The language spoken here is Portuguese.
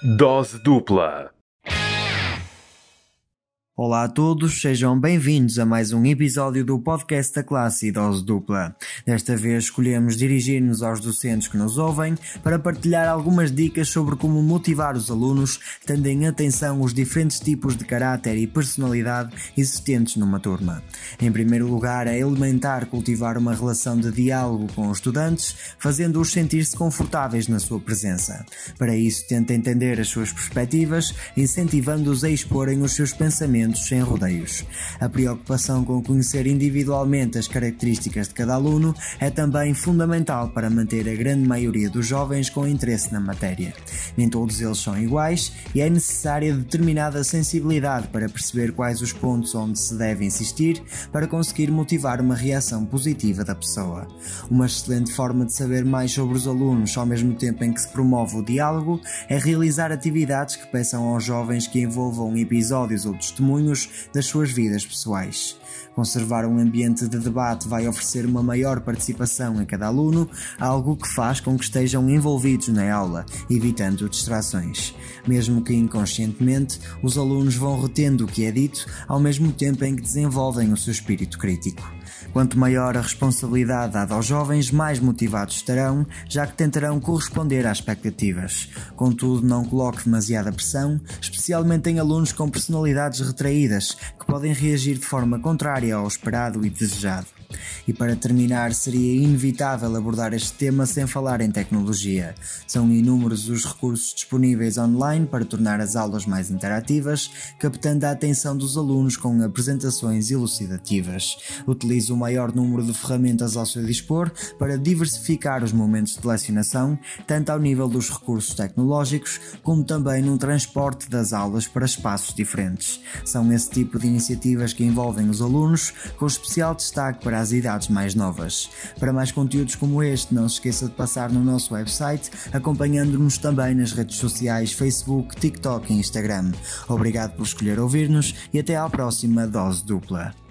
Dose dupla. Olá a todos, sejam bem-vindos a mais um episódio do podcast da classe Dose Dupla. Desta vez escolhemos dirigir-nos aos docentes que nos ouvem para partilhar algumas dicas sobre como motivar os alunos, tendo em atenção os diferentes tipos de caráter e personalidade existentes numa turma. Em primeiro lugar, é elementar cultivar uma relação de diálogo com os estudantes, fazendo-os sentir-se confortáveis na sua presença. Para isso, tenta entender as suas perspectivas, incentivando-os a exporem os seus pensamentos sem rodeios. A preocupação com conhecer individualmente as características de cada aluno é também fundamental para manter a grande maioria dos jovens com interesse na matéria. Nem todos eles são iguais e é necessária determinada sensibilidade para perceber quais os pontos onde se deve insistir para conseguir motivar uma reação positiva da pessoa. Uma excelente forma de saber mais sobre os alunos ao mesmo tempo em que se promove o diálogo é realizar atividades que peçam aos jovens que envolvam episódios ou testemunhos testemunhos das suas vidas pessoais. Conservar um ambiente de debate vai oferecer uma maior participação em cada aluno, algo que faz com que estejam envolvidos na aula, evitando distrações. Mesmo que inconscientemente, os alunos vão retendo o que é dito ao mesmo tempo em que desenvolvem o seu espírito crítico. Quanto maior a responsabilidade dada aos jovens, mais motivados estarão, já que tentarão corresponder às expectativas. Contudo, não coloque demasiada pressão, especialmente em alunos com personalidades retraídas, que podem reagir de forma contrária ao esperado e desejado. E para terminar, seria inevitável abordar este tema sem falar em tecnologia. São inúmeros os recursos disponíveis online para tornar as aulas mais interativas, captando a atenção dos alunos com apresentações elucidativas. Utilize o maior número de ferramentas ao seu dispor para diversificar os momentos de lecionação, tanto ao nível dos recursos tecnológicos, como também no transporte das aulas para espaços diferentes. São esse tipo de iniciativas que envolvem os alunos, com especial destaque para as idades mais novas. Para mais conteúdos como este, não se esqueça de passar no nosso website, acompanhando-nos também nas redes sociais Facebook, TikTok e Instagram. Obrigado por escolher ouvir-nos e até à próxima dose dupla.